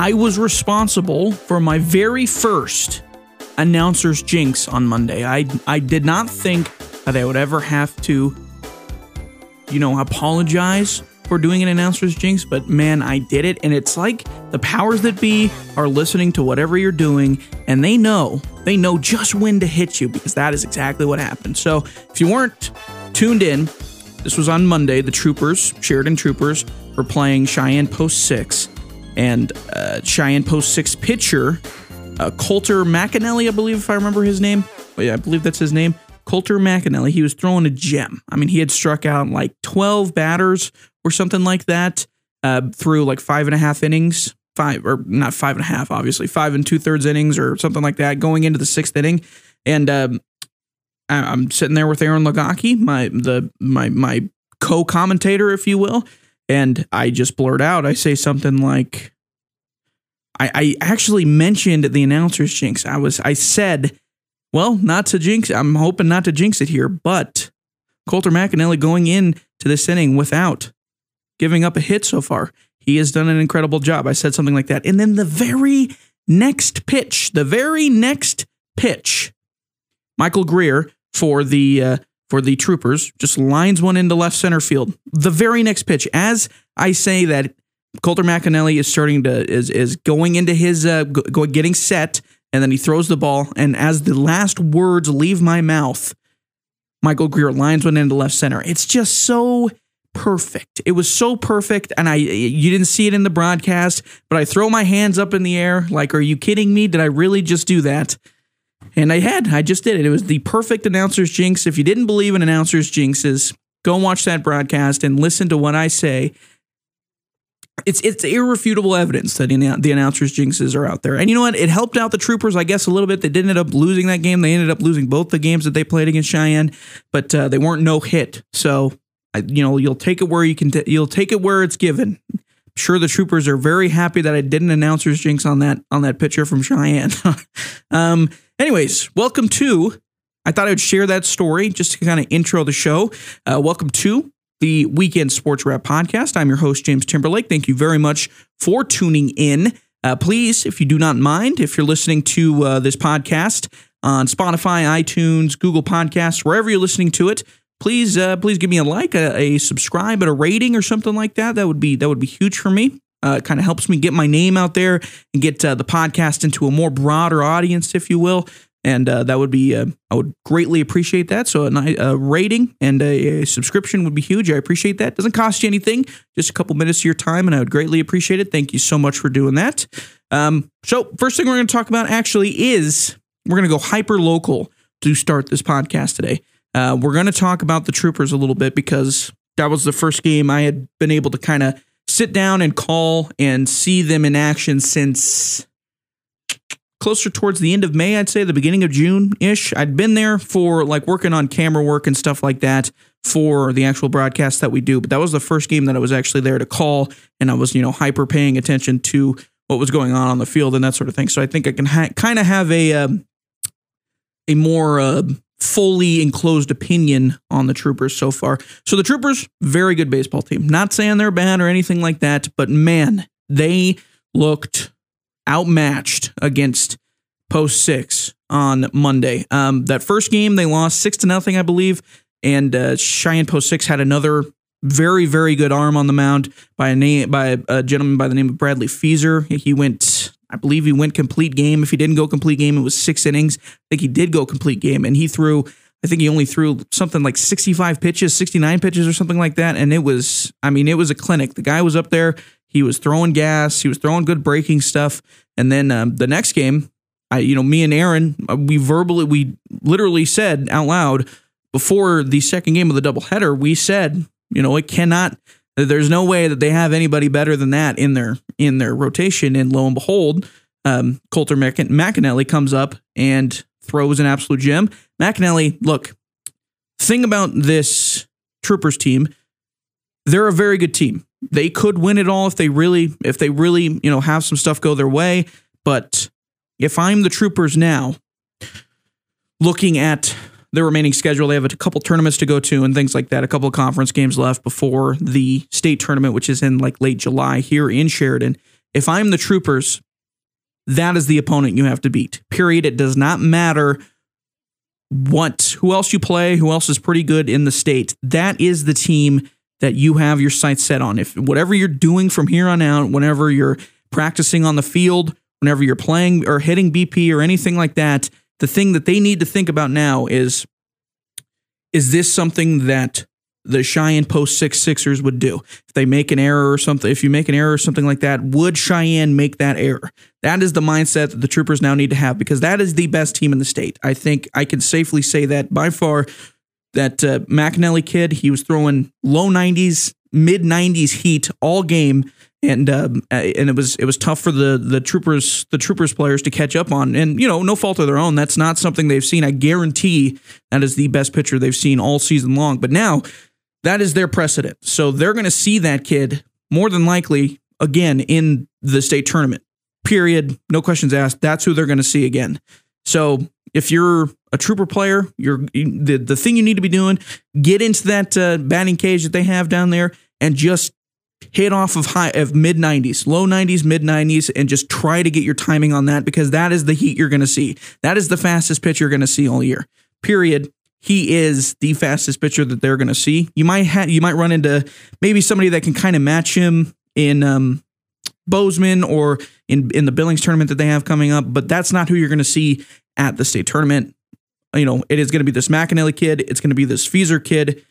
I was responsible for my very first announcer's jinx on Monday. I I did not think that I would ever have to, you know, apologize for doing an announcer's jinx, but man, I did it. And it's like the powers that be are listening to whatever you're doing, and they know, they know just when to hit you because that is exactly what happened. So if you weren't tuned in, this was on Monday. The Troopers, Sheridan Troopers, were playing Cheyenne Post 6. And uh, Cheyenne Post 6 pitcher, uh, Coulter McAnally, I believe, if I remember his name. Oh, yeah, I believe that's his name. Coulter McAnally, he was throwing a gem. I mean, he had struck out like 12 batters or something like that uh, through like five and a half innings, five or not five and a half, obviously five and two thirds innings or something like that, going into the sixth inning. And um, I, am sitting there with Aaron Lagaki, my the my my co-commentator, if you will, and I just blurt out. I say something like, I, I actually mentioned the announcer's jinx. I was I said well, not to jinx. I'm hoping not to jinx it here, but Coulter McAnally going in to this inning without giving up a hit so far. He has done an incredible job. I said something like that. And then the very next pitch, the very next pitch, Michael Greer for the uh, for the Troopers just lines one into left center field. The very next pitch, as I say that, Coulter McAnally is starting to is is going into his uh, go, getting set and then he throws the ball. And as the last words leave my mouth, Michael Greer lines one into left center. It's just so perfect. It was so perfect, and I you didn't see it in the broadcast, but I throw my hands up in the air like, "Are you kidding me? Did I really just do that?" And I had. I just did it. It was the perfect announcer's jinx. If you didn't believe in announcer's jinxes, go watch that broadcast and listen to what I say it's it's irrefutable evidence that the announcers' jinxes are out there. And you know what? It helped out the Troopers, I guess, a little bit. They did end up losing that game. They ended up losing both the games that they played against Cheyenne, but uh, they weren't no hit. So, you know, you'll take it where you can. T- you'll take it where it's given. I'm sure, the Troopers are very happy that I didn't announcers jinx on that on that pitcher from Cheyenne. um. Anyways, welcome to. I thought I would share that story just to kind of intro the show. Uh, welcome to the Weekend Sports Wrap Podcast. I'm your host, James Timberlake. Thank you very much for tuning in. Uh, please, if you do not mind, if you're listening to uh, this podcast on Spotify, iTunes, Google Podcasts, wherever you're listening to it, please, uh, please give me a like, a, a, subscribe, and a rating or something like that. That would be that would be huge for me. Uh, it kind of helps me get my name out there and get uh, the podcast into a more broader audience, if you will and uh, that would be uh, I would greatly appreciate that. So a, a rating and a, a, subscription would be huge. I appreciate that. Doesn't cost you anything, just a couple minutes of your time, and I would greatly appreciate it. Thank you so much for doing that. Um, so first thing we're going to talk about actually is we're going to go hyper local to start this podcast today. Uh, we're going to talk about the Troopers a little bit because that was the first game I had been able to kind of sit down and call and see them in action since closer towards the end of May, I'd say the beginning of June ish. I'd been there for like working on camera work and stuff like that for the actual broadcast that we do. But that was the first game that I was actually there to call, and I was you know hyper paying attention to what was going on on the field and that sort of thing. So I think I can ha- kind of have a um, a more uh, fully enclosed opinion on the Troopers so far. So the Troopers, very good baseball team. Not saying they're bad or anything like that, but man, they looked outmatched against Post Six on Monday. Um, that first game they lost six to nothing, I believe, and uh, Cheyenne Post Six had another very very good arm on the mound by a name by a gentleman by the name of Bradley Feaser. He went. I believe he went complete game. If he didn't go complete game, it was six innings. I think he did go complete game, and he threw. I think he only threw something like 65 pitches, 69 pitches, or something like that. And it was, I mean, it was a clinic. The guy was up there. He was throwing gas. He was throwing good breaking stuff. And then um, the next game, I, you know, me and Aaron, uh, we verbally, we literally said out loud before the second game of the doubleheader, we said, you know, it cannot. There's no way that they have anybody better than that in their in their rotation. And lo and behold, um, Coulter McAnally comes up and throws an absolute gem. McAnally, look, thing about this Troopers team, they're a very good team they could win it all if they really if they really you know have some stuff go their way but if i'm the troopers now looking at the remaining schedule they have a couple tournaments to go to and things like that a couple of conference games left before the state tournament which is in like late july here in sheridan if I'm the Troopers, that is the opponent you have to beat. Period. It does not matter what who else you play, who else is pretty good in the state. That is the team that you have your sights set on. If whatever you're doing from here on out, whenever you're practicing on the field, whenever you're playing or hitting BP or anything like that, the thing that they need to think about now is is this something that the Cheyenne Post Six Sixers would do. If they make an error or something, if you make an error or something like that, would Cheyenne make that error? That is the mindset that the Troopers now need to have because that is the best team in the state. I think I can safely say that by far. That uh, McAnally kid, he was throwing low 90s, mid 90s heat all game and um, and it was it was tough for the the troopers the troopers players to catch up on and you know no fault of their own that's not something they've seen i guarantee that is the best pitcher they've seen all season long but now that is their precedent. So they're going to see that kid more than likely again in the state tournament. Period. No questions asked. That's who they're going to see again. So if you're a trooper player, you're the the thing you need to be doing, get into that uh, batting cage that they have down there and just hit off of high of mid 90s, low 90s, mid 90s and just try to get your timing on that because that is the heat you're going to see. That is the fastest pitch you're going to see all year. Period he is the fastest pitcher that they're going to see. You might ha- you might run into maybe somebody that can kind of match him in um, Bozeman or in in the Billings tournament that they have coming up, but that's not who you're going to see at the state tournament. You know, it is going to be this McAnally kid. It's going to be this Feaser kid.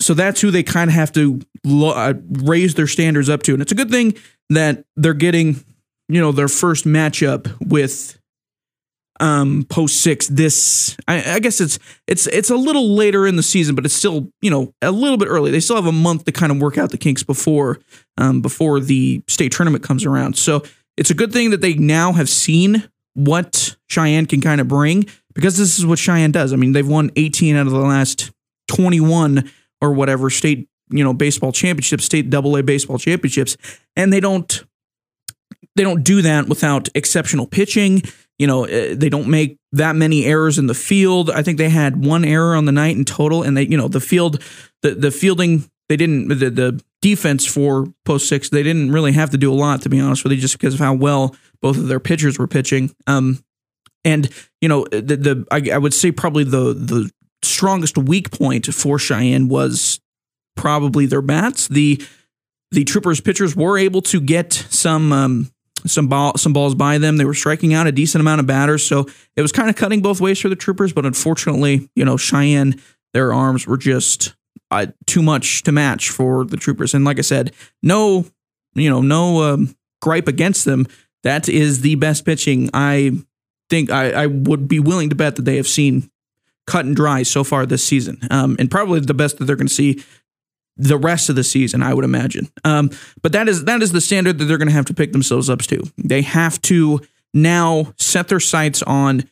So that's who they kind of have to lo- uh, raise their standards up to, and it's a good thing that they're getting, you know, their first matchup with um, post six this I, I, guess it's it's it's a little later in the season but it's still you know a little bit early. They still have a month to kind of work out the kinks before um, before the state tournament comes around. So it's a good thing that they now have seen what cheyenne can kind of bring because this is what cheyenne does. I mean they've won 18 out of the last 21 or whatever state you know baseball championships state double a baseball championships and they don't they don't do that without exceptional pitching you know, eh, they don't make that many errors in the field. I think they had one error on the night in total, and they, you know, the field, the the fielding, they didn't the, the defense for post six, they didn't really have to do a lot to be honest with you, just because of how well both of their pitchers were pitching. Um, and you know, the the I, I would say probably the the strongest weak point for Cheyenne was probably their bats. The the Troopers pitchers were able to get some um, some ball some balls by them. They were striking out a decent amount of batters, so it was kind of cutting both ways for the Troopers. But unfortunately, you know, Cheyenne, their arms were just uh, too much to match for the Troopers. And like I said, no, you know, no um, gripe against them. That is the best pitching I think I, I would be willing to bet that they have seen cut and dry so far this season, um, and probably the best that they're going to see the rest of the season, I would imagine. Um, but that is that is the standard that they're going to have to pick themselves up to. They have to now set their sights on: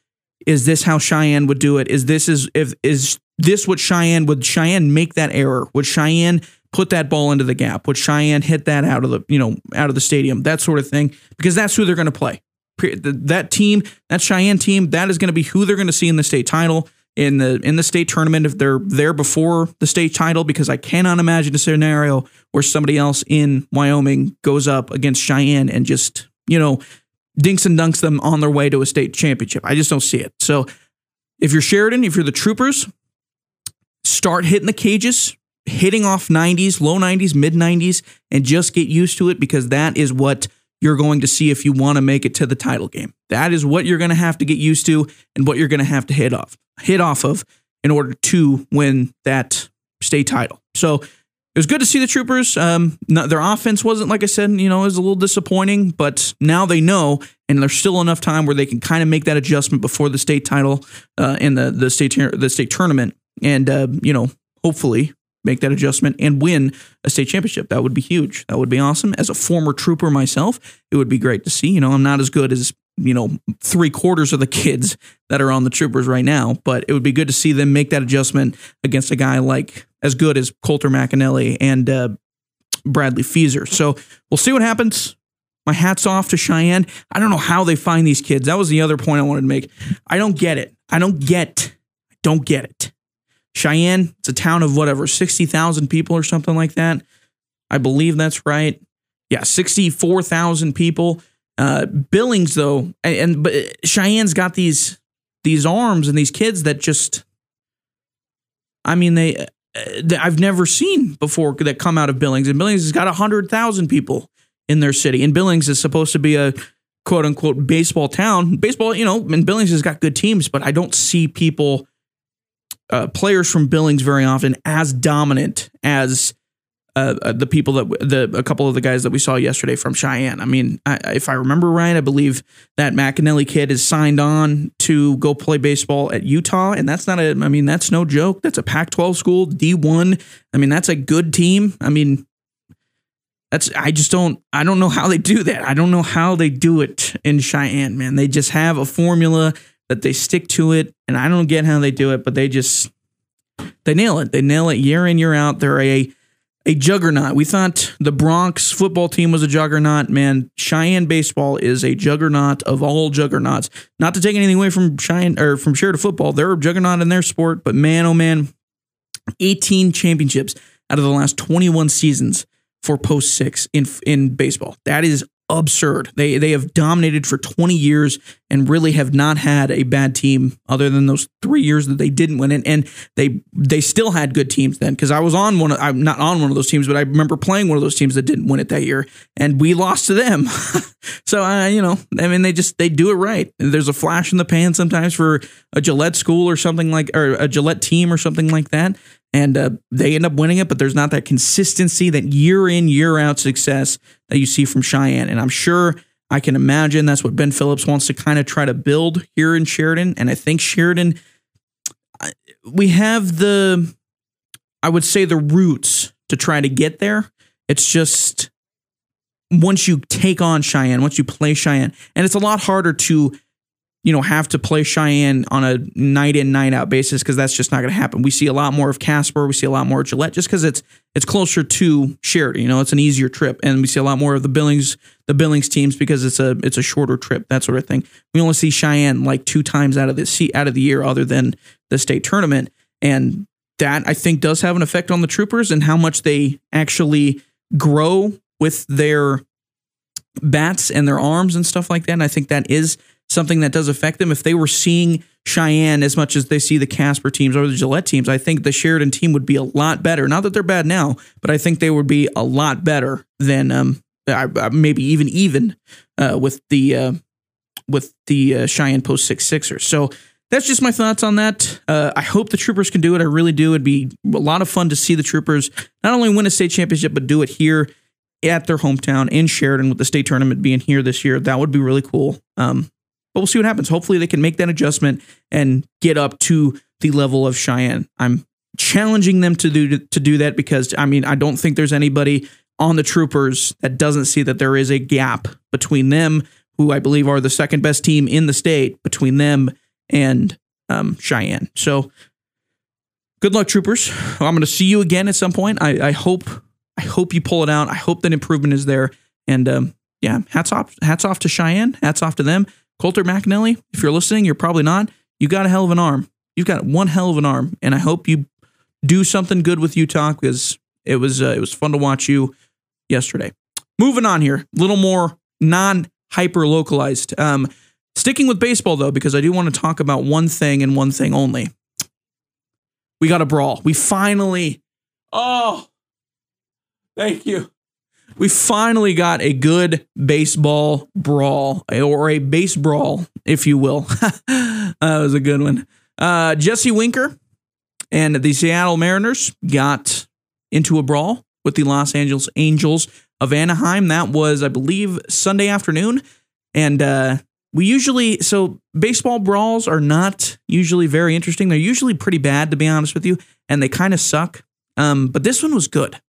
is this how Cheyenne would do it? Is this is if is this what Cheyenne would Cheyenne make that error? Would Cheyenne put that ball into the gap? Would Cheyenne hit that out of the you know out of the stadium? That sort of thing, because that's who they're going to play. That team, that Cheyenne team, that is going to be who they're going to see in the state title in the in the state tournament if they're there before the state title because I cannot imagine a scenario where somebody else in Wyoming goes up against Cheyenne and just, you know, dinks and dunks them on their way to a state championship. I just don't see it. So if you're Sheridan, if you're the Troopers, start hitting the cages, hitting off 90s, low 90s, mid 90s and just get used to it because that is what you're going to see if you want to make it to the title game. That is what you're going to have to get used to and what you're going to have to hit off hit off of in order to win that state title. So it was good to see the Troopers. Um, their offense wasn't like I said, you know, it was a little disappointing, but now they know, and there's still enough time where they can kind of make that adjustment before the state title uh, in the the state the state tournament, and uh, you know, hopefully make that adjustment and win a state championship. That would be huge. That would be awesome. As a former trooper myself, it would be great to see. You know, I'm not as good as you know three quarters of the kids that are on the troopers right now but it would be good to see them make that adjustment against a guy like as good as Colter McAnally and uh, Bradley Feaser so we'll see what happens my hat's off to Cheyenne I don't know how they find these kids that was the other point I wanted to make I don't get it I don't get I don't get it Cheyenne it's a town of whatever 60,000 people or something like that I believe that's right yeah, 64,000 people. Uh, Billings though, and, and but Cheyenne's got these these arms and these kids that just I mean they uh, I've never seen before that come out of Billings and Billings has got 100,000 people in their city and Billings is supposed to be a quote unquote baseball town. Baseball, you know, and Billings has got good teams, but I don't see people uh, players from Billings very often as dominant as uh, uh, the people that the a couple of the guys that we saw yesterday from Cheyenne. I mean, I, if I remember right, I believe that McAnally kid is signed on to go play baseball at Utah, and that's not a. I mean, that's no joke. That's a Pac-12 school, D1. I mean, that's a good team. I mean, that's I just don't I don't know how they do that. I don't know how they do it in Cheyenne, man. They just have a formula that they stick to it, and I don't get how they do it, but they just they nail it. They nail it year in year out. They're a a juggernaut. We thought the Broncs football team was a juggernaut. Man, Cheyenne baseball is a juggernaut of all juggernauts. Not to take anything away from Cheyenne or from Sheridan football, they're a juggernaut in their sport. But man, oh man, 18 championships out of the last 21 seasons for post six in in baseball. That is absurd. They they have dominated for 20 years and really have not had a bad team other than those 3 years that they didn't win and, and they they still had good teams then cuz I was on one of, I'm not on one of those teams but I remember playing one of those teams that didn't win it that year and we lost to them. so uh, you know, I mean they just they do it right. There's a flash in the pan sometimes for a Gillette school or something like or a Gillette team or something like that and uh, they end up winning it, but there's not that consistency, that year in, year out success that you see from Cheyenne. And I'm sure I can imagine that's what Ben Phillips wants to kind of try to build here in Sheridan. And I think Sheridan, we have the, I would say, the roots to try to get there. It's just once you take on Cheyenne, once you play Cheyenne, and it's a lot harder to you know, have to play Cheyenne on a night in, night out basis because that's just not going to happen. We see a lot more of Casper, we see a lot more Gillette just because it's it's closer to Sheridan. You know, it's an easier trip, and we see a lot more of the Billings the Billings teams because it's a it's a shorter trip, that sort of thing. We only see Cheyenne like two times out of the out of the year, other than the state tournament, and that I think does have an effect on the troopers and how much they actually grow with their bats and their arms and stuff like that. And I think that is something that does affect them. If they were seeing Cheyenne as much as they see the Casper teams or the Gillette teams, I think the Sheridan team would be a lot better. Not that they're bad now, but I think they would be a lot better than um, maybe even even uh, with the uh, with the uh, Cheyenne Post Six Sixers. So that's just my thoughts on that. Uh, I hope the Troopers can do it. I really do. It'd be a lot of fun to see the Troopers not only win a state championship but do it here at their hometown in Sheridan with the state tournament being here this year. That would be really cool. Um, but we'll see what happens. Hopefully, they can make that adjustment and get up to the level of Cheyenne. I'm challenging them to do to do that because I mean I don't think there's anybody on the Troopers that doesn't see that there is a gap between them, who I believe are the second best team in the state, between them and um, Cheyenne. So good luck, Troopers. I'm going to see you again at some point. I, I, hope I hope you pull it out. I hope that improvement is there. And um, yeah, hats off hats off to Cheyenne. Hats off to them. Colter McAnally, if you're listening, you're probably not. You got a hell of an arm. You've got one hell of an arm, and I hope you do something good with Utah because it was uh, it was fun to watch you yesterday. Moving on here, a little more non hyper localized. Um, sticking with baseball though, because I do want to talk about one thing and one thing only. We got a brawl. We finally. Oh, thank you we finally got a good baseball brawl or a base brawl, if you will. that was a good one. Uh, Jesse Winker and the Seattle Mariners got into a brawl with the Los Angeles Angels of Anaheim. That was, I believe, Sunday afternoon. And uh, we usually, so baseball brawls are not usually very interesting. They're usually pretty bad, to be honest with you, and they kind of suck. Um, but this one was good.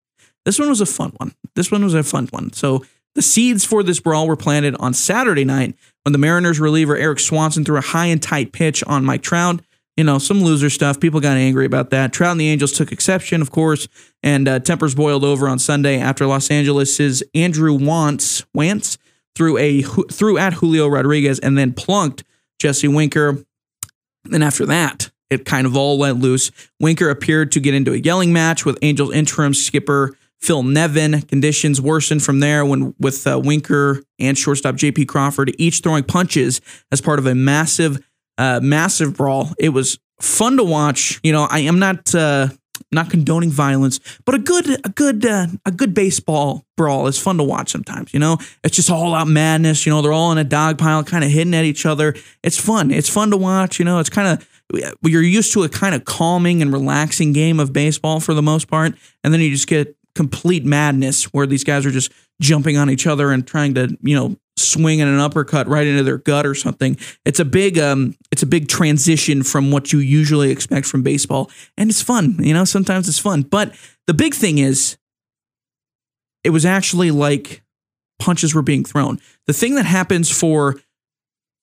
This one was a fun one. This one was a fun one. So the seeds for this brawl were planted on Saturday night when the Mariners reliever Erik Swanson threw a high and tight pitch on Mike Trout. You know, some loser stuff. People got angry about that. Trout and the Angels took exception, of course, and uh, tempers boiled over on Sunday after Los Angeles's Andrew Wantz threw a threw at Julio Rodriguez and then plunked Jesse Winker. Then after that, it kind of all went loose. Winker appeared to get into a yelling match with Angels interim skipper Phil Nevin. Conditions worsened from there when with uh, Winker and shortstop J.P. Crawford each throwing punches as part of a massive, uh, massive brawl. It was fun to watch. You know, I am not uh, not condoning violence, but a good a good uh, a good baseball brawl is fun to watch sometimes. You know, it's just all out madness. You know, they're all in a dog pile, kind of hitting at each other. It's fun. It's fun to watch. You know, it's kind of you're used to a kind of calming and relaxing game of baseball for the most part, and then you just get complete madness where these guys are just jumping on each other and trying to you know swing in an uppercut right into their gut or something. It's a big um it's a big transition from what you usually expect from baseball and it's fun, you know, sometimes it's fun. But the big thing is it was actually like punches were being thrown. The thing that happens for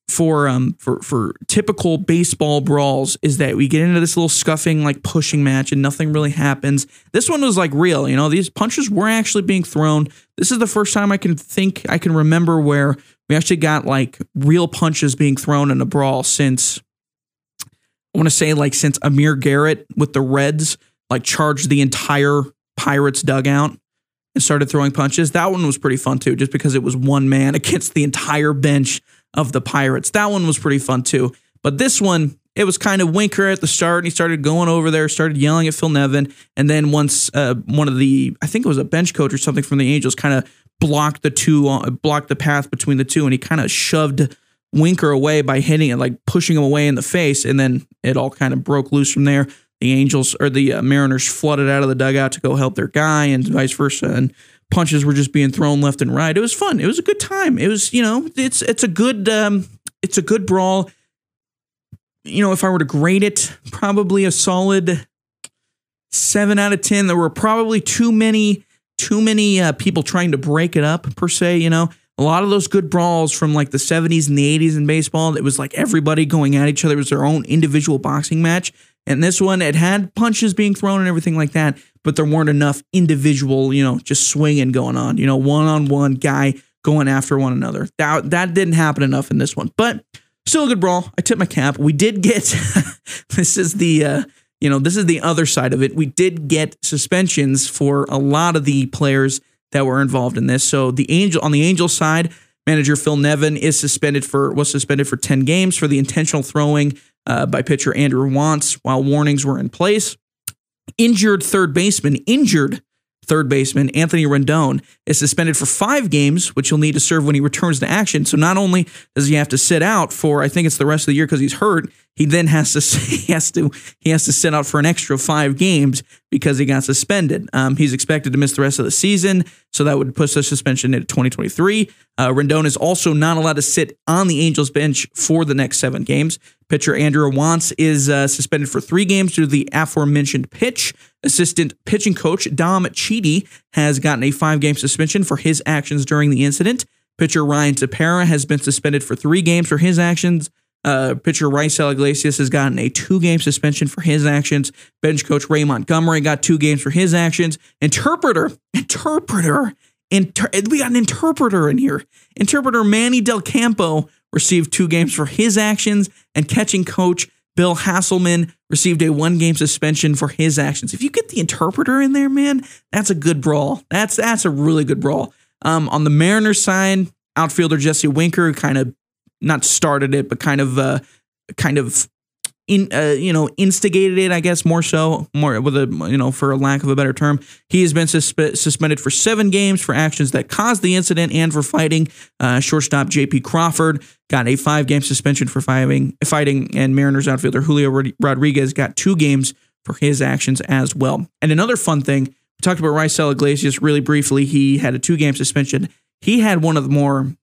for um for for typical baseball brawls is that we get into this little scuffing like pushing match and nothing really happens. This one was like real, you know, these punches were actually being thrown. This is the first time I can think I can remember where we actually got like real punches being thrown in a brawl since I want to say like since Amir Garrett with the Reds like charged the entire Pirates dugout and started throwing punches. That one was pretty fun too, just because it was one man against the entire bench of the Pirates. That one was pretty fun too. But this one, it was kind of Winker at the start, and he started going over there, started yelling at Phil Nevin, and then once uh, one of the, I think it was a bench coach or something from the Angels, kind of blocked the two, blocked the path between the two, and he kind of shoved Winker away by hitting it, like pushing him away in the face, and then it all kind of broke loose from there. The Angels or the uh, Mariners flooded out of the dugout to go help their guy, and vice versa, and punches were just being thrown left and right. It was fun. It was a good time. It was, you know, it's it's a good um, it's a good brawl. You know, if I were to grade it, probably a solid seven out of ten. There were probably too many too many uh, people trying to break it up per se. You know, a lot of those good brawls from like the 70s and the 80s in baseball, it was like everybody going at each other. It was their own individual boxing match. And this one, it had punches being thrown and everything like that but there weren't enough individual, you know, just swinging going on, you know, one on one guy going after one another. That, that didn't happen enough in this one, but still a good brawl. I tip my cap. We did get, this is the, uh, you know, this is the other side of it. We did get suspensions for a lot of the players that were involved in this. So the angel on the angel side, manager Phil Nevin is suspended for was suspended for 10 games for the intentional throwing uh, by pitcher Andrew Wantz while warnings were in place injured third baseman, injured third baseman Anthony Rendon is suspended for five games, which he'll need to serve when he returns to action. So not only does he have to sit out for, I think it's the rest of the year because he's hurt, he then has to he has to he has to sit out for an extra five games because he got suspended. Um, he's expected to miss the rest of the season, so that would push the suspension into 2023. Uh, Rendon is also not allowed to sit on the Angels bench for the next seven games. Pitcher Andrew Wantz is uh, suspended for three games due to the aforementioned pitch. Assistant pitching coach Dom Chiti has gotten a five game suspension for his actions during the incident. Pitcher Ryan Tepera has been suspended for three games for his actions. Uh, pitcher Raisel Iglesias has gotten a two game suspension for his actions. Bench coach Ray Montgomery got two games for his actions. Interpreter, interpreter, inter- we got an interpreter in here. Interpreter Manny Del Campo received two games for his actions, and catching coach Bill Hasselman received a one game suspension for his actions. If you get the interpreter in there, man, that's a good brawl. That's that's a really good brawl. Um, on the Mariners side, outfielder Jesse Winker kind of not started it, but kind of uh, kind of in uh, you know instigated it. I guess more so, more with a you know for a lack of a better term. He has been suspe- suspended for seven games for actions that caused the incident and for fighting. Uh, shortstop J.P. Crawford got a five game suspension for fighting, fighting, and Mariners outfielder Julio Rodriguez got two games for his actions as well. And another fun thing, we talked about Raisel Iglesias really briefly. He had a two game suspension. He had one of the more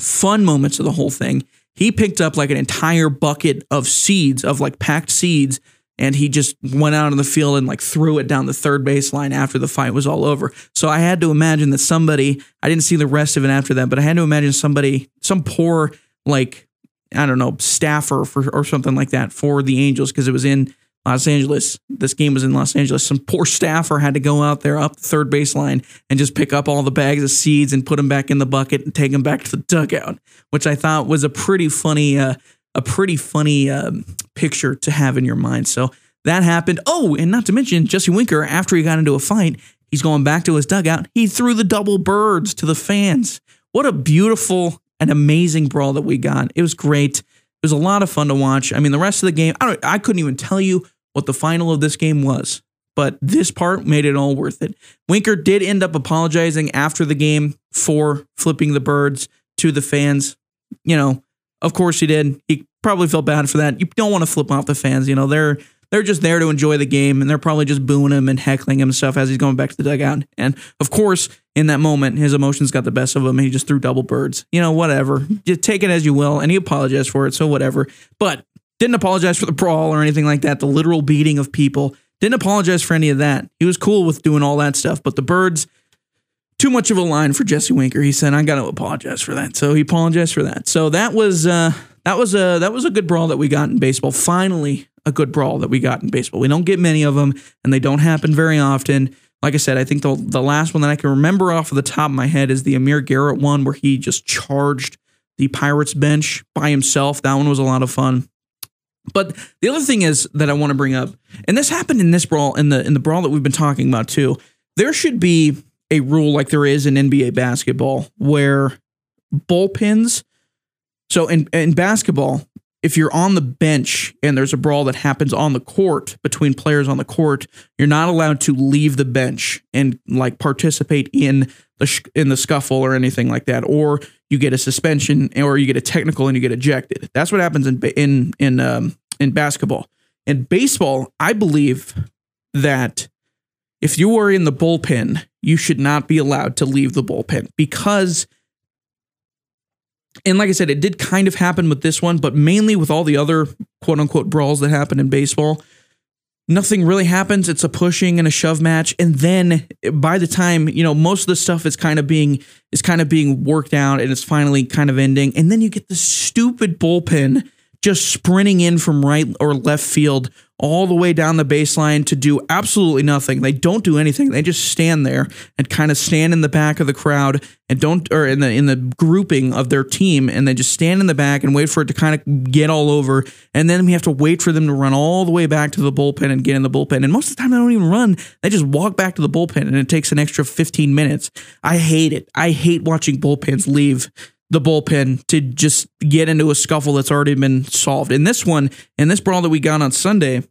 fun moments of the whole thing. He picked up like an entire bucket of seeds, of like packed seeds, and he just went out on the field and like threw it down the third baseline after the fight was all over. So I had to imagine that somebody, I didn't see the rest of it after that, but I had to imagine somebody, some poor, like, I don't know, staffer for, or something like that for the Angels because it was in Los Angeles. This game was in Los Angeles. Some poor staffer had to go out there up the third baseline and just pick up all the bags of seeds and put them back in the bucket and take them back to the dugout, which I thought was a pretty funny, uh, a pretty funny um, picture to have in your mind. So that happened. Oh, and not to mention Jesse Winker, after he got into a fight, He's going back to his dugout. He threw the double birds to the fans. What a beautiful and amazing brawl that we got. It was great. It was a lot of fun to watch. I mean, the rest of the game, I, don't, I couldn't even tell you what the final of this game was, but this part made it all worth it. Winker did end up apologizing after the game for flipping the birds to the fans. You know, of course he did. He probably felt bad for that. You don't want to flip off the fans. You know, they're they're just there to enjoy the game and they're probably just booing him and heckling him and stuff as he's going back to the dugout. And of course, in that moment, his emotions got the best of him he just threw double birds. You know, whatever. Just take it as you will. And he apologized for it, so whatever. But didn't apologize for the brawl or anything like that, the literal beating of people. Didn't apologize for any of that. He was cool with doing all that stuff. But the birds, too much of a line for Jesse Winker. He said, I gotta apologize for that. So he apologized for that. So that was uh that was a that was a good brawl that we got in baseball. Finally, a good brawl that we got in baseball. We don't get many of them, and they don't happen very often. Like I said, I think the the last one that I can remember off of the top of my head is the Amir Garrett one where he just charged the Pirates bench by himself. That one was a lot of fun. But the other thing is that I want to bring up, and this happened in this brawl, in the in the brawl that we've been talking about too. There should be a rule like there is in NBA basketball where bullpens. So in in basketball, if you're on the bench and there's a brawl that happens on the court between players on the court, you're not allowed to leave the bench and like participate in the sh- in the scuffle or anything like that, or you get a suspension or you get a technical and you get ejected. That's what happens in in in um, in basketball. In baseball, I believe that if you are in the bullpen, you should not be allowed to leave the bullpen because and like I said, it did kind of happen with this one, but mainly with all the other quote unquote brawls that happen in baseball. Nothing really happens. It's a pushing and a shove match, and then by the time you know most of the stuff is kind of being is kind of being worked out, and it's finally kind of ending, and then you get the stupid bullpen just sprinting in from right or left field all the way down the baseline to do absolutely nothing. They don't do anything. They just stand there and kind of stand in the back of the crowd and don't or in the in the grouping of their team and they just stand in the back and wait for it to kind of get all over and then we have to wait for them to run all the way back to the bullpen and get in the bullpen. And most of the time they don't even run. They just walk back to the bullpen and it takes an extra 15 minutes. I hate it. I hate watching bullpens leave the bullpen to just get into a scuffle that's already been solved. In this one, in this brawl that we got on Sunday,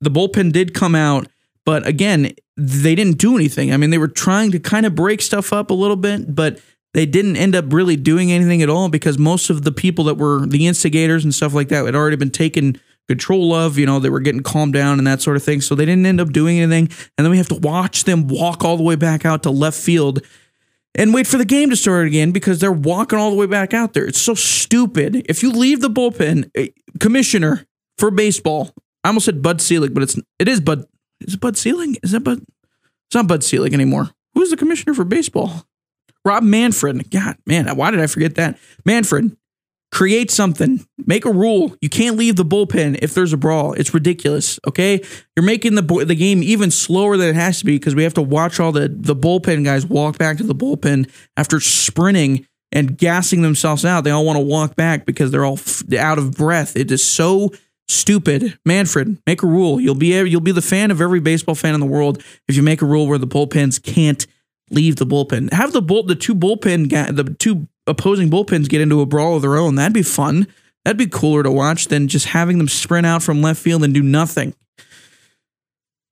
the bullpen did come out, but again, they didn't do anything. I mean, they were trying to kind of break stuff up a little bit, but they didn't end up really doing anything at all because most of the people that were the instigators and stuff like that had already been taken control of. You know, they were getting calmed down and that sort of thing. So they didn't end up doing anything. And then we have to watch them walk all the way back out to left field and wait for the game to start again because they're walking all the way back out there. It's so stupid. If you leave the bullpen, eh, commissioner for baseball, I almost said Bud Selig, but it's it is Bud. Is it Bud Selig? Is that Bud? It's not Bud Selig anymore. Who's the commissioner for baseball? Rob Manfred. God, man, why did I forget that? Manfred, create something, make a rule. You can't leave the bullpen if there's a brawl. It's ridiculous. Okay, you're making the the game even slower than it has to be because we have to watch all the the bullpen guys walk back to the bullpen after sprinting and gassing themselves out. They all want to walk back because they're all f- out of breath. It is so stupid. Manfred, make a rule. You'll be you'll be the fan of every baseball fan in the world if you make a rule where the bullpens can't leave the bullpen. Have the bull the two bullpen ga- the two opposing bullpens get into a brawl of their own. That'd be fun. That'd be cooler to watch than just having them sprint out from left field and do nothing.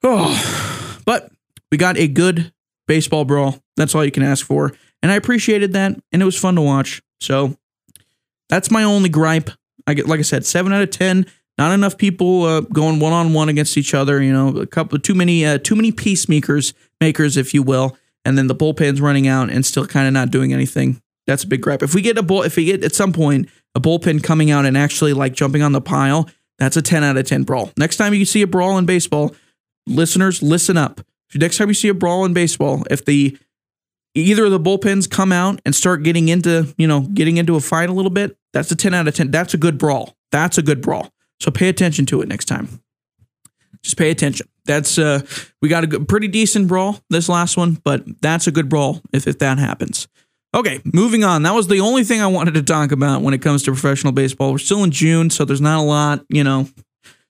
Oh, but we got a good baseball brawl. That's all you can ask for. And I appreciated that. And it was fun to watch. So that's my only gripe. I get, like I said, seven out of 10. Not enough people uh, going one on one against each other. You know, a couple too many, uh, too many peacemakers, makers, if you will. And then the bullpen's running out and still kind of not doing anything. That's a big gripe. If we get a bull, if we get at some point a bullpen coming out and actually like jumping on the pile, that's a 10 out of 10 brawl. Next time you see a brawl in baseball, listeners, listen up. Next time you see a brawl in baseball, if the either of the bullpens come out and start getting into, you know, getting into a fight a little bit, that's a 10 out of 10. That's a good brawl. That's a good brawl. So pay attention to it next time. Just pay attention. That's uh we got a good, pretty decent brawl this last one, but that's a good brawl if if that happens. Okay, moving on. That was the only thing I wanted to talk about when it comes to professional baseball. We're still in June, so there's not a lot, you know,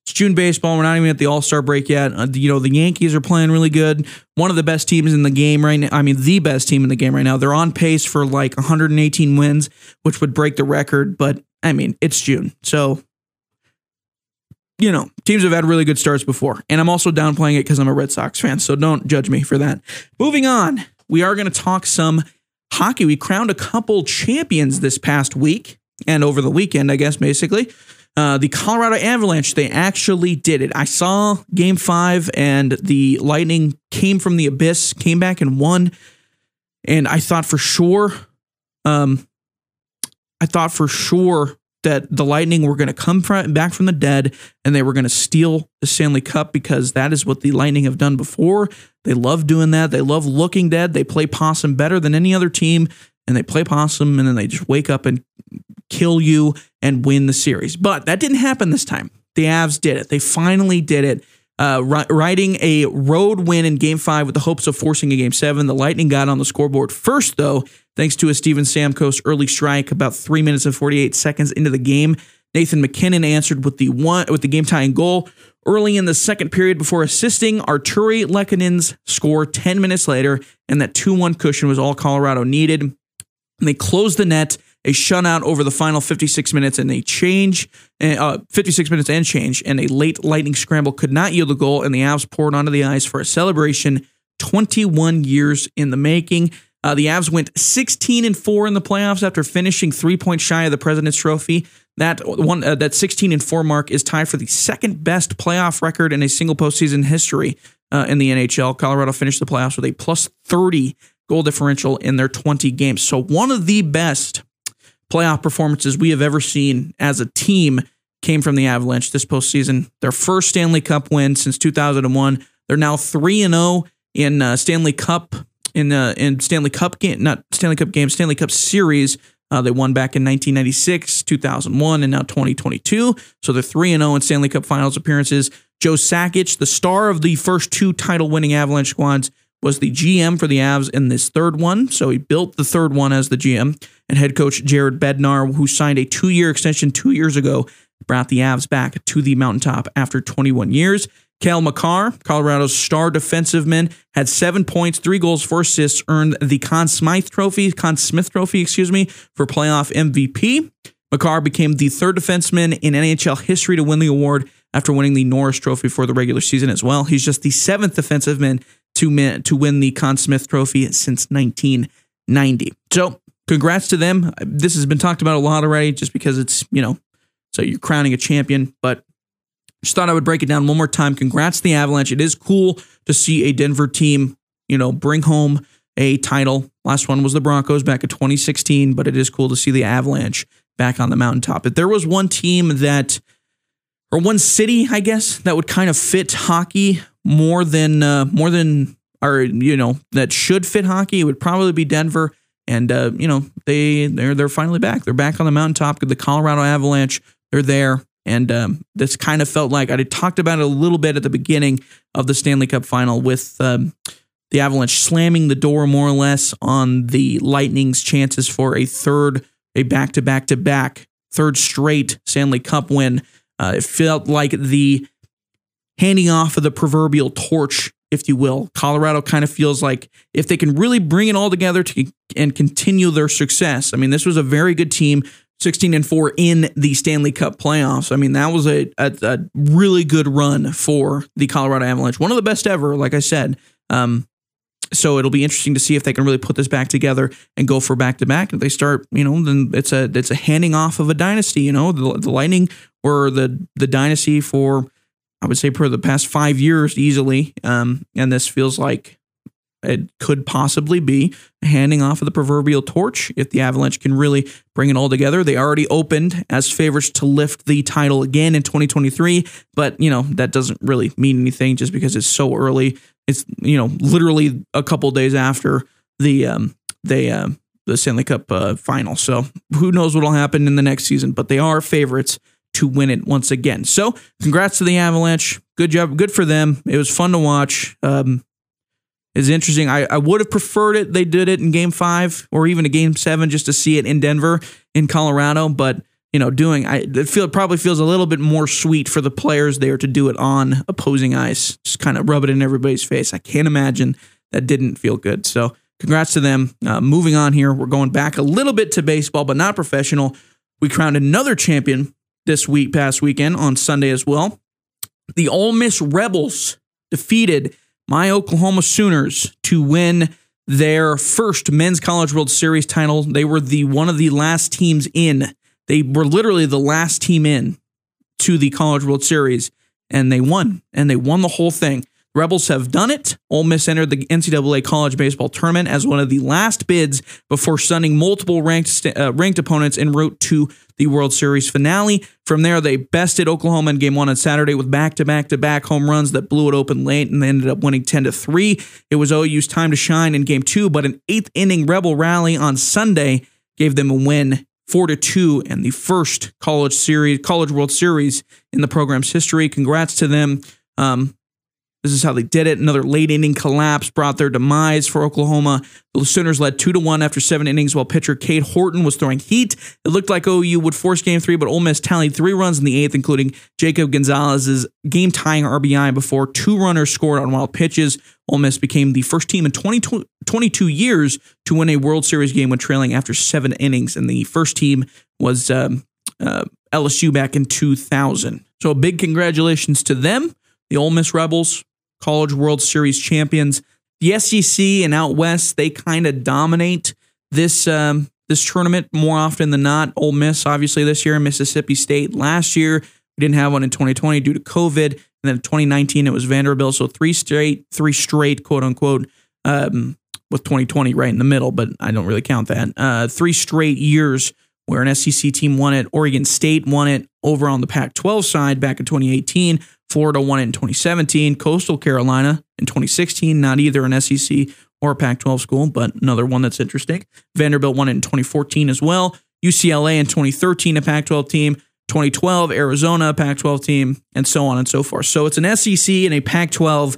It's June baseball. We're not even at the All Star break yet. Uh, you know, the Yankees are playing really good. One of the best teams in the game right now. I mean, the best team in the game right now. They're on pace for like 118 wins, which would break the record. But I mean, it's June. So, you know, teams have had really good starts before. And I'm also downplaying it because I'm a Red Sox fan. So don't judge me for that. Moving on, we are going to talk some hockey. We crowned a couple champions this past week and over the weekend, I guess, basically. Uh, the Colorado Avalanche, they actually did it. I saw game five, and the Lightning came from the abyss, came back and won. And I thought for sure, um, I thought for sure that the Lightning were going to come from, back from the dead and they were going to steal the Stanley Cup because that is what the Lightning have done before. They love doing that. They love looking dead. They play possum better than any other team and they play possum and then they just wake up and kill you and win the series. But that didn't happen this time. The Avs did it. They finally did it. Uh, riding a road win in game five with the hopes of forcing a game seven. The Lightning got on the scoreboard first, though, thanks to a Steven Stamkos early strike about three minutes and 48 seconds into the game. Nathan MacKinnon answered with the one with the game tying goal early in the second period before assisting Artturi Lehkonen's score 10 minutes later, and that 2 1 cushion was all Colorado needed. And they closed the net a shutout over the final 56 minutes and a change, uh, 56 minutes and change, and a late lightning scramble could not yield a goal, and the Avs poured onto the ice for a celebration 21 years in the making. Uh, the Avs went 16 and 4 in the playoffs after finishing three points shy of the President's Trophy. That one, uh, that 16 and 4 mark is tied for the second best playoff record in a single postseason history uh, in the NHL. Colorado finished the playoffs with a plus 30 goal differential in their 20 games. So one of the best playoff performances we have ever seen as a team came from the Avalanche this postseason. Their first Stanley Cup win since 2001. They're now 3 and 0 in uh, Stanley Cup in uh, in Stanley Cup game, not Stanley Cup game, Stanley Cup series. Uh, they won back in 1996, 2001, and now 2022. So they're 3 0 in Stanley Cup finals appearances. Joe Sakic, the star of the first two title winning Avalanche squads, was the GM for the Avs in this third one. So he built the third one as the GM. And head coach Jared Bednar, who signed a two year extension two years ago, brought the Avs back to the mountaintop after 21 years. Cale Makar, Colorado's star defensive man, had seven points, three goals, four assists, earned the Conn Smythe Trophy, Conn Smith Trophy, excuse me, for playoff MVP. Makar became the third defenseman in NHL history to win the award after winning the Norris Trophy for the regular season as well. He's just the seventh defensive man to, to win the Conn Smythe Trophy since 1990. So, congrats to them. This has been talked about a lot already just because it's, you know, so you're crowning a champion, but just thought I would break it down one more time. Congrats to the Avalanche. It is cool to see a Denver team, you know, bring home a title. Last one was the Broncos back in 2016, but it is cool to see the Avalanche back on the mountaintop. If there was one team that, or one city, I guess, that would kind of fit hockey more than uh, more than or you know that should fit hockey, it would probably be Denver. And uh, you know they they're they're finally back. They're back on the mountaintop. The Colorado Avalanche. They're there. And um, this kind of felt like I talked about it a little bit at the beginning of the Stanley Cup final with um, the Avalanche slamming the door more or less on the Lightning's chances for a third, a back to back to back, third straight Stanley Cup win. Uh, it felt like the handing off of the proverbial torch, if you will. Colorado kind of feels like if they can really bring it all together to, and continue their success. I mean, this was a very good team, 16 and 4 in the Stanley Cup playoffs. I mean, that was a, a, a really good run for the Colorado Avalanche. One of the best ever, like I said. Um, so it'll be interesting to see if they can really put this back together and go for back to back. If they start, you know, then it's a it's a handing off of a dynasty. You know, the, the Lightning were the the dynasty for I would say, for the past five years easily. Um, and this feels like it could possibly be handing off of the proverbial torch if the Avalanche can really bring it all together. They already opened as favorites to lift the title again in 2023, but you know that doesn't really mean anything just because it's so early. It's you know literally a couple days after the um, they uh, the Stanley Cup uh, final. So who knows what'll happen in the next season? But they are favorites to win it once again. So, congrats to the Avalanche. Good job. Good for them. It was fun to watch. Um, it's interesting. I, I would have preferred it. They did it in game five or even a game seven just to see it in Denver, in Colorado. But you know, doing. I it feel it probably feels a little bit more sweet for the players there to do it on opposing ice, just kind of rub it in everybody's face. I can't imagine that didn't feel good. So, congrats to them. Uh, moving on here, we're going back a little bit to baseball, but not professional. We crowned another champion this week, past weekend on Sunday as well. The Ole Miss Rebels defeated my Oklahoma Sooners to win their first men's college world series title. They were the one of the last teams in. They were literally the last team in to the college world series and they won and they won the whole thing Rebels have done it. Ole Miss entered the NCAA college baseball tournament as one of the last bids before stunning multiple ranked uh, ranked opponents en route to the World Series finale. From there, they bested Oklahoma in Game One on Saturday with back to back to back home runs that blew it open late, and they ended up winning ten to three. It was OU's time to shine in Game Two, but an eighth inning Rebel rally on Sunday gave them a win four to two and the first college series, college World Series in the program's history. Congrats to them. Um, this is how they did it. Another late inning collapse brought their demise for Oklahoma. The Sooners led two to one after seven innings, while pitcher Cade Horton was throwing heat. It looked like OU would force Game Three, but Ole Miss tallied three runs in the eighth, including Jacob Gonzalez's game tying RBI before two runners scored on wild pitches. Ole Miss became the first team in 20, 22 years to win a World Series game when trailing after seven innings, and the first team was um, uh, LSU back in 2000. So, a big congratulations to them, the Ole Miss Rebels College World Series champions. The SEC and out west, they kind of dominate this um, this tournament more often than not. Ole Miss, obviously, this year, Mississippi State last year. We didn't have one in 2020 due to COVID. And then 2019, it was Vanderbilt. So three straight, three straight, quote unquote, um, with 2020 right in the middle, but I don't really count that. Uh, three straight years where an SEC team won it. Oregon State won it over on the Pac 12 side back in 2018. Florida won it in 2017. Coastal Carolina in 2016, not either an SEC or a Pac 12 school, but another one that's interesting. Vanderbilt won it in 2014 as well. UCLA in 2013, a Pac 12 team. 2012, Arizona, Pac 12 team, and so on and so forth. So it's an SEC and a Pac 12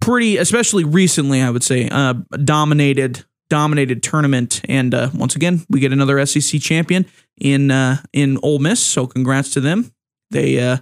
pretty, especially recently, I would say, uh, dominated dominated tournament. And uh, once again, we get another SEC champion in uh, in Ole Miss. So congrats to them. They uh,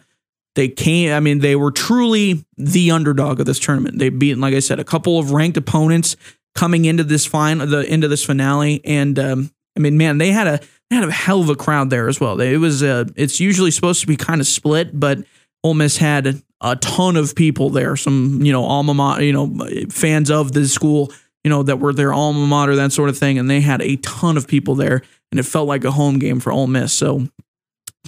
they came. I mean, they were truly the underdog of this tournament. They beat, like I said, a couple of ranked opponents coming into this final, the into this finale. And um, I mean, man, they had a they had a hell of a crowd there as well. It was uh, it's usually supposed to be kind of split, but Ole Miss had a, a ton of people there. Some you know alma mater, you know fans of the school, you know that were their alma mater, that sort of thing, and they had a ton of people there, and it felt like a home game for Ole Miss. So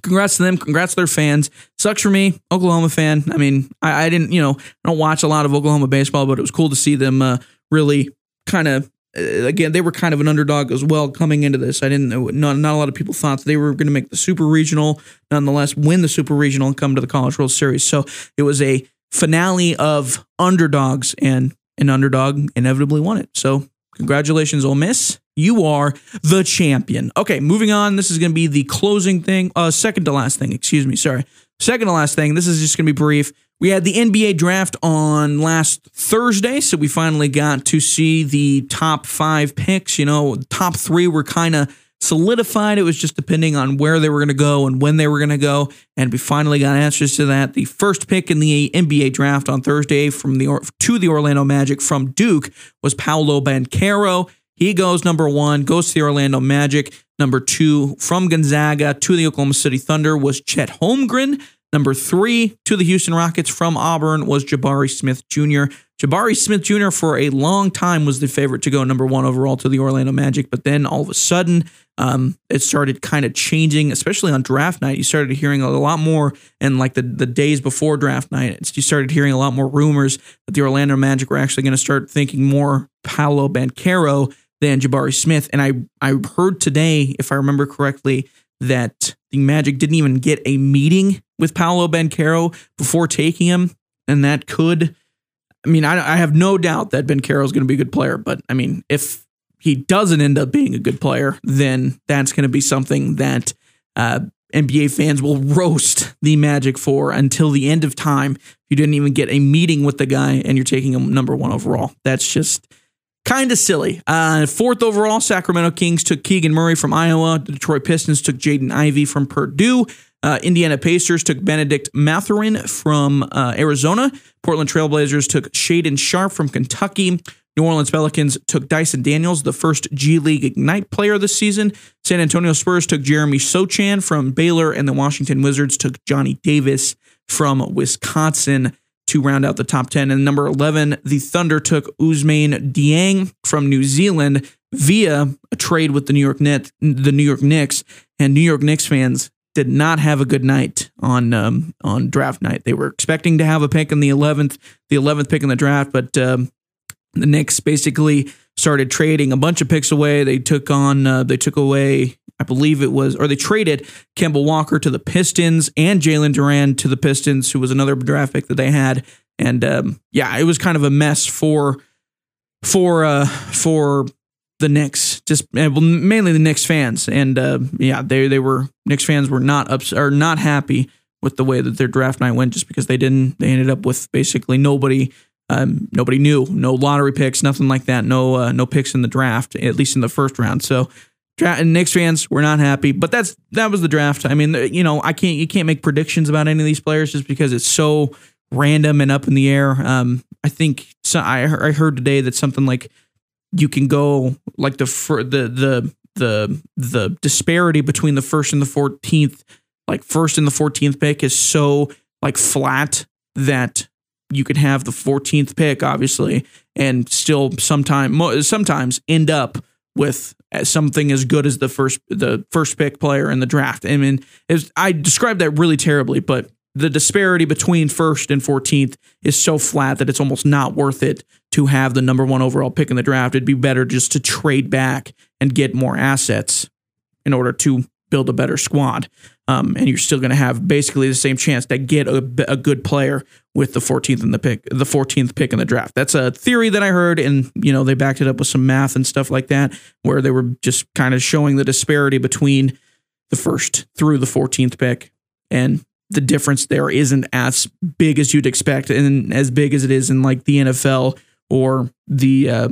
congrats to them. Congrats to their fans. Sucks for me, Oklahoma fan. I mean, I, I didn't, you know, I don't watch a lot of Oklahoma baseball, but it was cool to see them uh, really kind of. Uh, again, they were kind of an underdog as well coming into this. I didn't know, not, not a lot of people thought they were going to make the Super Regional, nonetheless, win the Super Regional and come to the College World Series. So it was a finale of underdogs, and an underdog inevitably won it. So congratulations, Ole Miss you are the champion. Okay, moving on. This is going to be the closing thing. Uh, second to last thing. Excuse me. Sorry. Second to last thing. This is just going to be brief. We had the NBA draft on last Thursday, so we finally got to see the top five picks. You know, top three were kind of solidified. It was just depending on where they were going to go and when they were going to go, and we finally got answers to that. The first pick in the NBA draft on Thursday from the to the Orlando Magic from Duke was Paolo Banchero. He goes number one, goes to the Orlando Magic. Number two, from Gonzaga to the Oklahoma City Thunder was Chet Holmgren. Number three to the Houston Rockets from Auburn was Jabari Smith Jr. Jabari Smith Jr. for a long time was the favorite to go number one overall to the Orlando Magic, but then all of a sudden um, it started kind of changing, especially on draft night. You started hearing a lot more, and like the, the days before draft night, you started hearing a lot more rumors that the Orlando Magic were actually going to start thinking more Paolo Banchero than Jabari Smith. And I, I heard today, if I remember correctly, that the Magic didn't even get a meeting with Paolo Banchero before taking him. And that could, I mean, I, I have no doubt that Banchero is going to be a good player. But I mean, if he doesn't end up being a good player, then that's going to be something that uh, NBA fans will roast the Magic for until the end of time. You didn't even get a meeting with the guy and you're taking him number one overall. That's just kind of silly. Uh, fourth overall, Sacramento Kings took Keegan Murray from Iowa. The Detroit Pistons took Jaden Ivey from Purdue. Uh, Indiana Pacers took Benedict Mathurin from uh, Arizona. Portland Trailblazers took Shaedon Sharp from Kentucky. New Orleans Pelicans took Dyson Daniels, the first G League Ignite player this season. San Antonio Spurs took Jeremy Sochan from Baylor, and the Washington Wizards took Johnny Davis from Wisconsin to round out the top 10. And number 11, the Thunder took Ousmane Dieng from New Zealand via a trade with the New York Net, the New York Knicks. And New York Knicks fans did not have a good night on um, on draft night. They were expecting to have a pick in the 11th, the 11th pick in the draft, but um, the Knicks basically started trading a bunch of picks away. They took on, uh, they took away, I believe it was, or they traded Kemba Walker to the Pistons and Jalen Duren to the Pistons, who was another draft pick that they had. And um, yeah, it was kind of a mess for for uh, for the Knicks, just well, mainly the Knicks fans. And uh, yeah, they they were Knicks fans were not ups or not happy with the way that their draft night went, just because they didn't. They ended up with basically nobody um, nobody knew, no lottery picks, nothing like that, no uh, no picks in the draft, at least in the first round. So, and Knicks fans were not happy, but that's that was the draft. I mean, you know, I can't you can't make predictions about any of these players just because it's so random and up in the air. Um, I think so, I I heard today that something like you can go like the the the the the disparity between the first and the fourteenth, like first and the fourteenth pick, is so like flat that you could have the 14th pick, obviously, and still sometime sometimes end up with uh, something as good as the first the first pick player in the draft. I mean, was, I described that really terribly, but the disparity between first and 14th is so flat that it's almost not worth it to have the number one overall pick in the draft. It'd be better just to trade back and get more assets in order to build a better squad. Um, and you're still going to have basically the same chance to get a, a good player with the 14th in the pick, the 14th pick in the draft. That's a theory that I heard, and you know they backed it up with some math and stuff like that, where they were just kind of showing the disparity between the first through the 14th pick, and the difference there isn't as big as you'd expect, and as big as it is in like the NFL or the uh,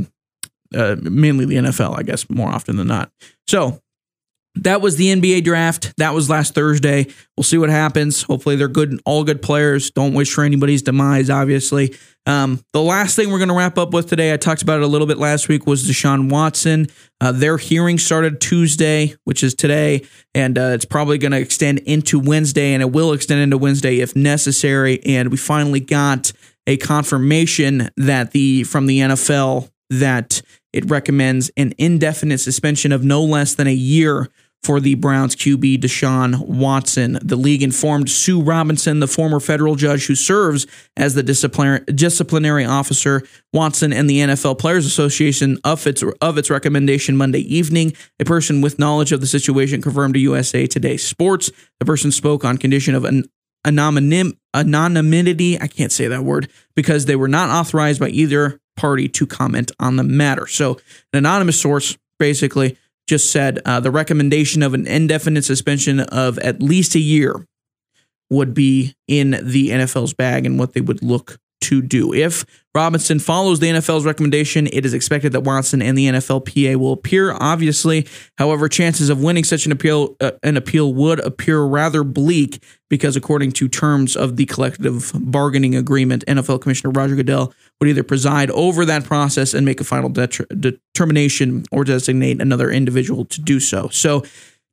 uh, mainly the NFL, I guess, more often than not. So that was the NBA draft. That was last Thursday. We'll see what happens. Hopefully, they're good, all good players. Don't wish for anybody's demise, obviously. Um, the last thing we're going to wrap up with today, I talked about it a little bit last week, was Deshaun Watson. Uh, their hearing started Tuesday, which is today, and uh, it's probably going to extend into Wednesday, and it will extend into Wednesday if necessary. And we finally got a confirmation that the from the NFL that it recommends an indefinite suspension of no less than a year for the Browns QB Deshaun Watson. The league informed Sue Robinson, the former federal judge who serves as the disciplinary officer, Watson and the NFL Players Association of its of its recommendation Monday evening. A person with knowledge of the situation confirmed to USA Today Sports. The person spoke on condition of an anonym, anonymity. I can't say that word because they were not authorized by either party to comment on the matter. So, an anonymous source basically just said uh, the recommendation of an indefinite suspension of at least a year would be in the NFL's bag and what they would look to do. If Robinson follows the NFL's recommendation, it is expected that Watson and the NFLPA will appear. Obviously, however, chances of winning such an appeal uh, an appeal would appear rather bleak because, according to terms of the collective bargaining agreement, NFL Commissioner Roger Goodell would either preside over that process and make a final determination or designate another individual to do so. So.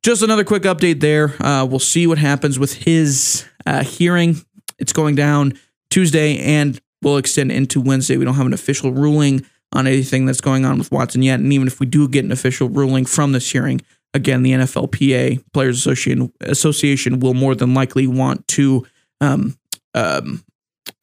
Just another quick update there. Uh, we'll see what happens with his uh, hearing. It's going down Tuesday and will extend into Wednesday. We don't have an official ruling on anything that's going on with Watson yet. And even if we do get an official ruling from this hearing, again, the NFLPA Players Association Association will more than likely want to um, um,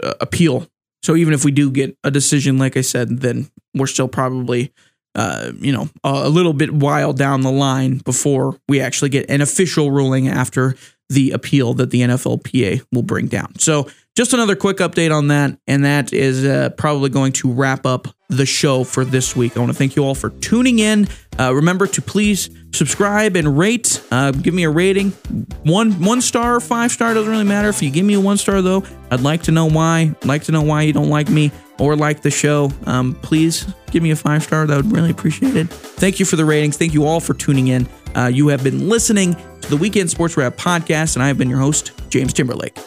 uh, appeal. So even if we do get a decision, like I said, then we're still probably uh, you know a, a little bit while down the line before we actually get an official ruling after the appeal that the NFLPA will bring down. So just another quick update on that, and that is uh, probably going to wrap up the show for this week. I want to thank you all for tuning in. Uh, remember to please subscribe and rate. Uh, give me a rating, one one star five star doesn't really matter. If you give me a one star though, I'd like to know why. I'd like to know why you don't like me or like the show. Um, please give me a five star. That would really appreciate it. Thank you for the ratings. Thank you all for tuning in. Uh, you have been listening to the Weekend Sports Wrap podcast, and I have been your host, James Timberlake.